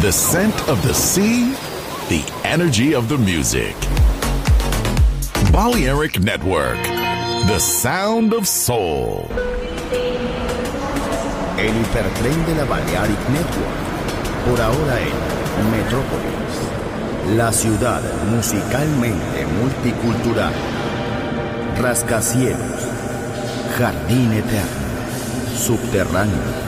The scent of the sea, the energy of the music. Balearic Network, the sound of soul. El hipertren de la Balearic Network, por ahora en Metrópolis, la ciudad musicalmente multicultural. Rascacielos, jardín eterno, subterráneo.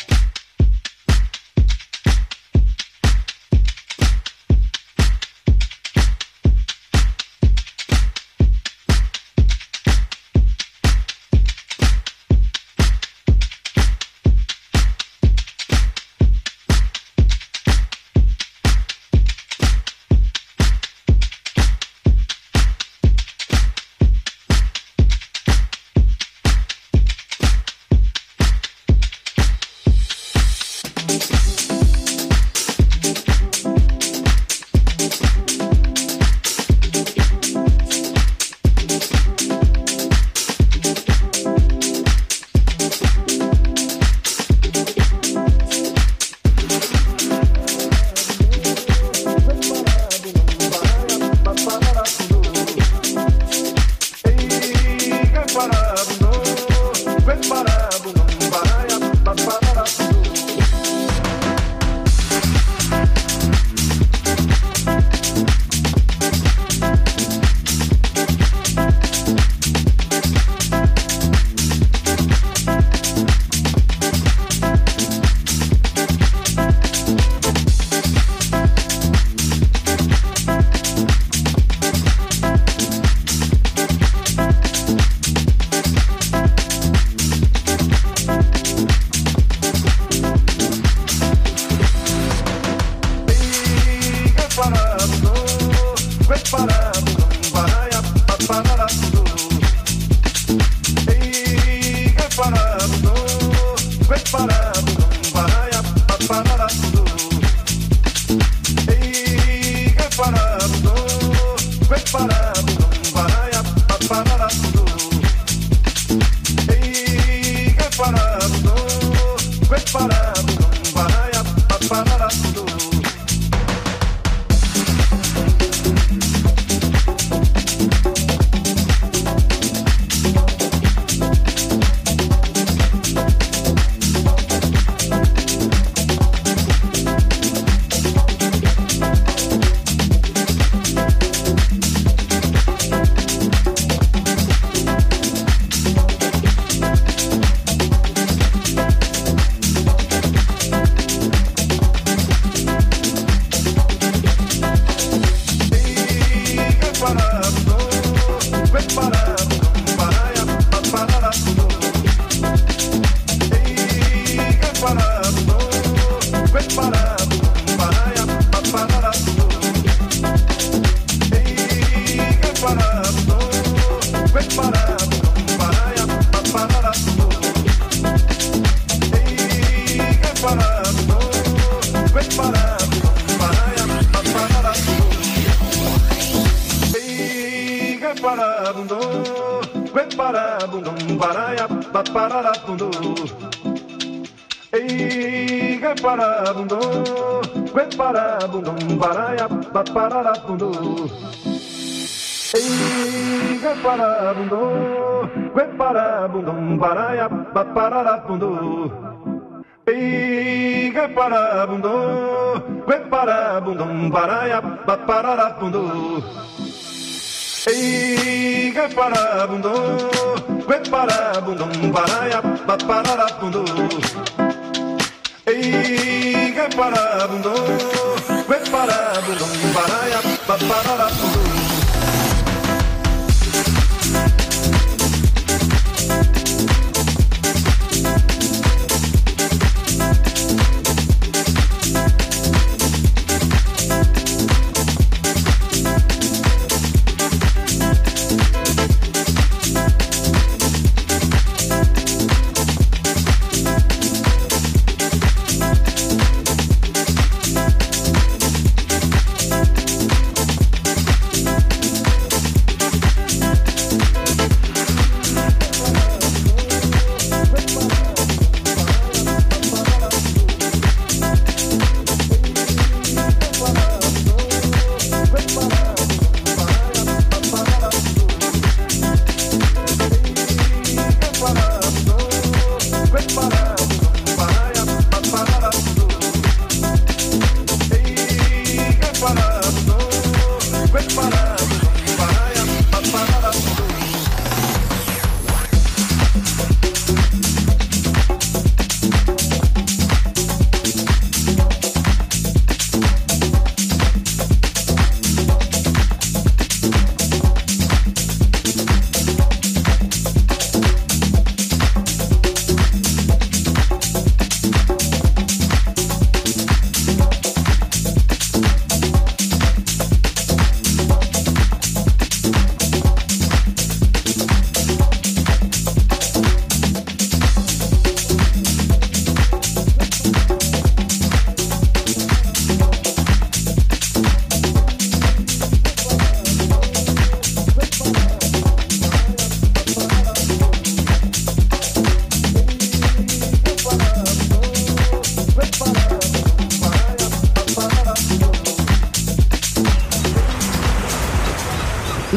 paparabundo. Ei, gueparabundo, gueparabundum, baraia, paparabundo. Ei, gueparabundo, gueparabundum, baraia, paparabundo. Ei, gueparabundo, gueparabundum, paparabundo.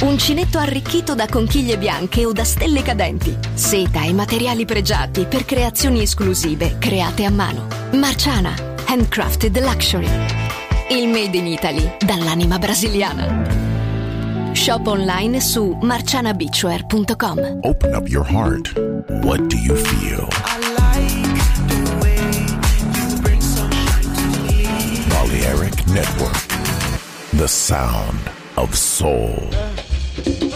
Uncinetto arricchito da conchiglie bianche o da stelle cadenti. Seta e materiali pregiati per creazioni esclusive create a mano. Marciana, handcrafted luxury. Il made in Italy dall'anima brasiliana. Shop online su marcianabeachwear.com. Open up your heart. What do you feel? Balearic Network. The sound of soul. thank you.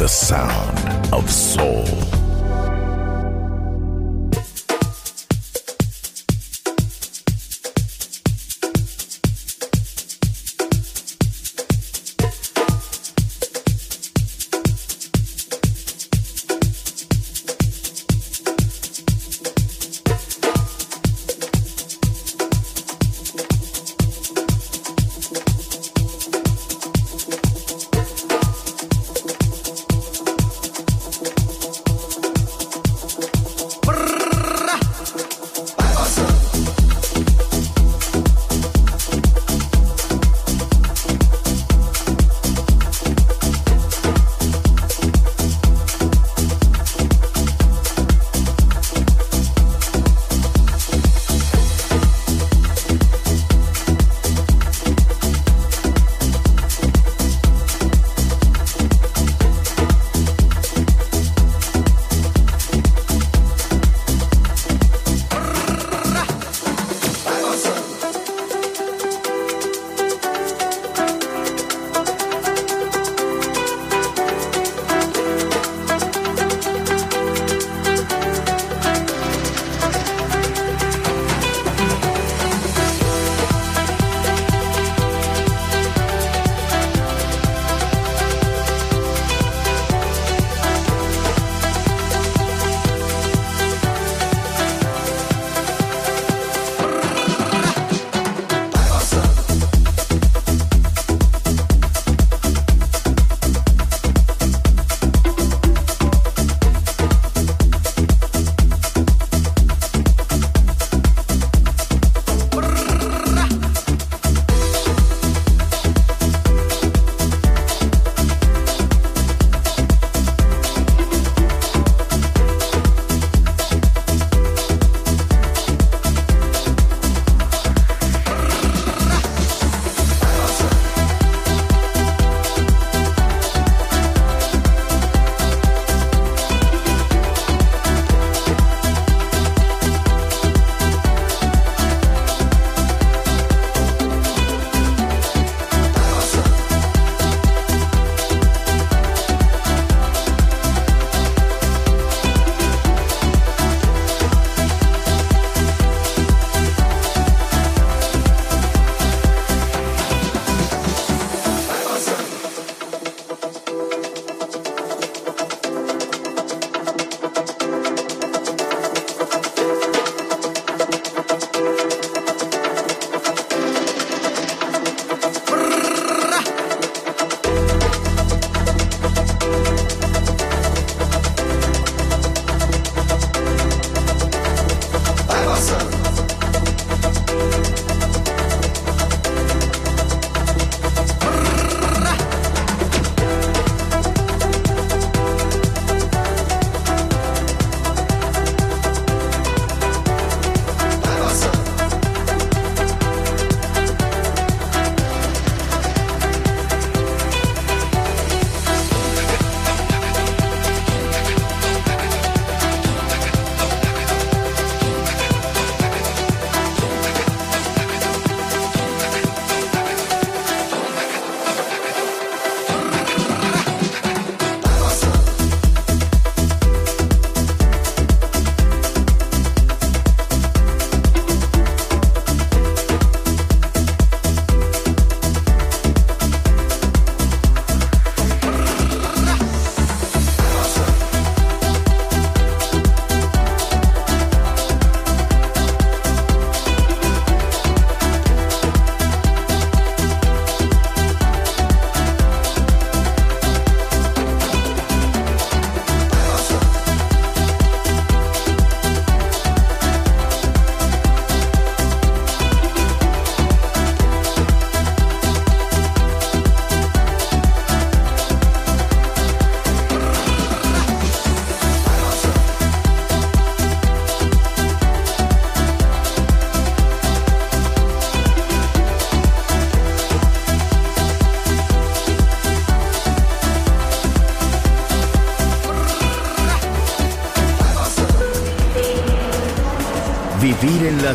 the sound of soul.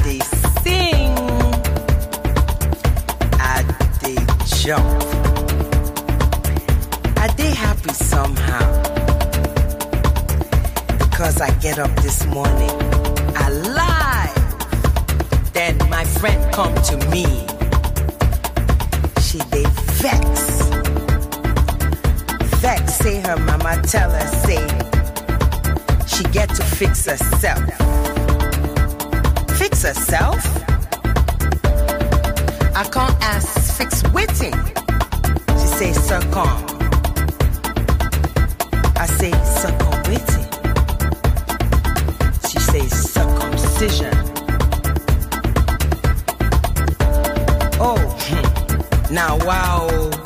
I dey sing. I dey jump. I dey happy somehow. Because I get up this morning alive. Then my friend come to me. She dey vex. Vex say her mama tell her say she get to fix herself. Fix herself? I can't ask fix waiting. She say circum. I say circum waiting. She say circumcision. Oh, hmm. now wow.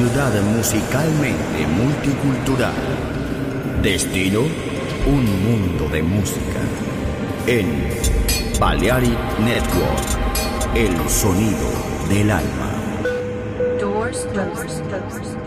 Ciudad musicalmente multicultural. Destino, un mundo de música. En Balearic Network, el sonido del alma. Doors, doors, doors.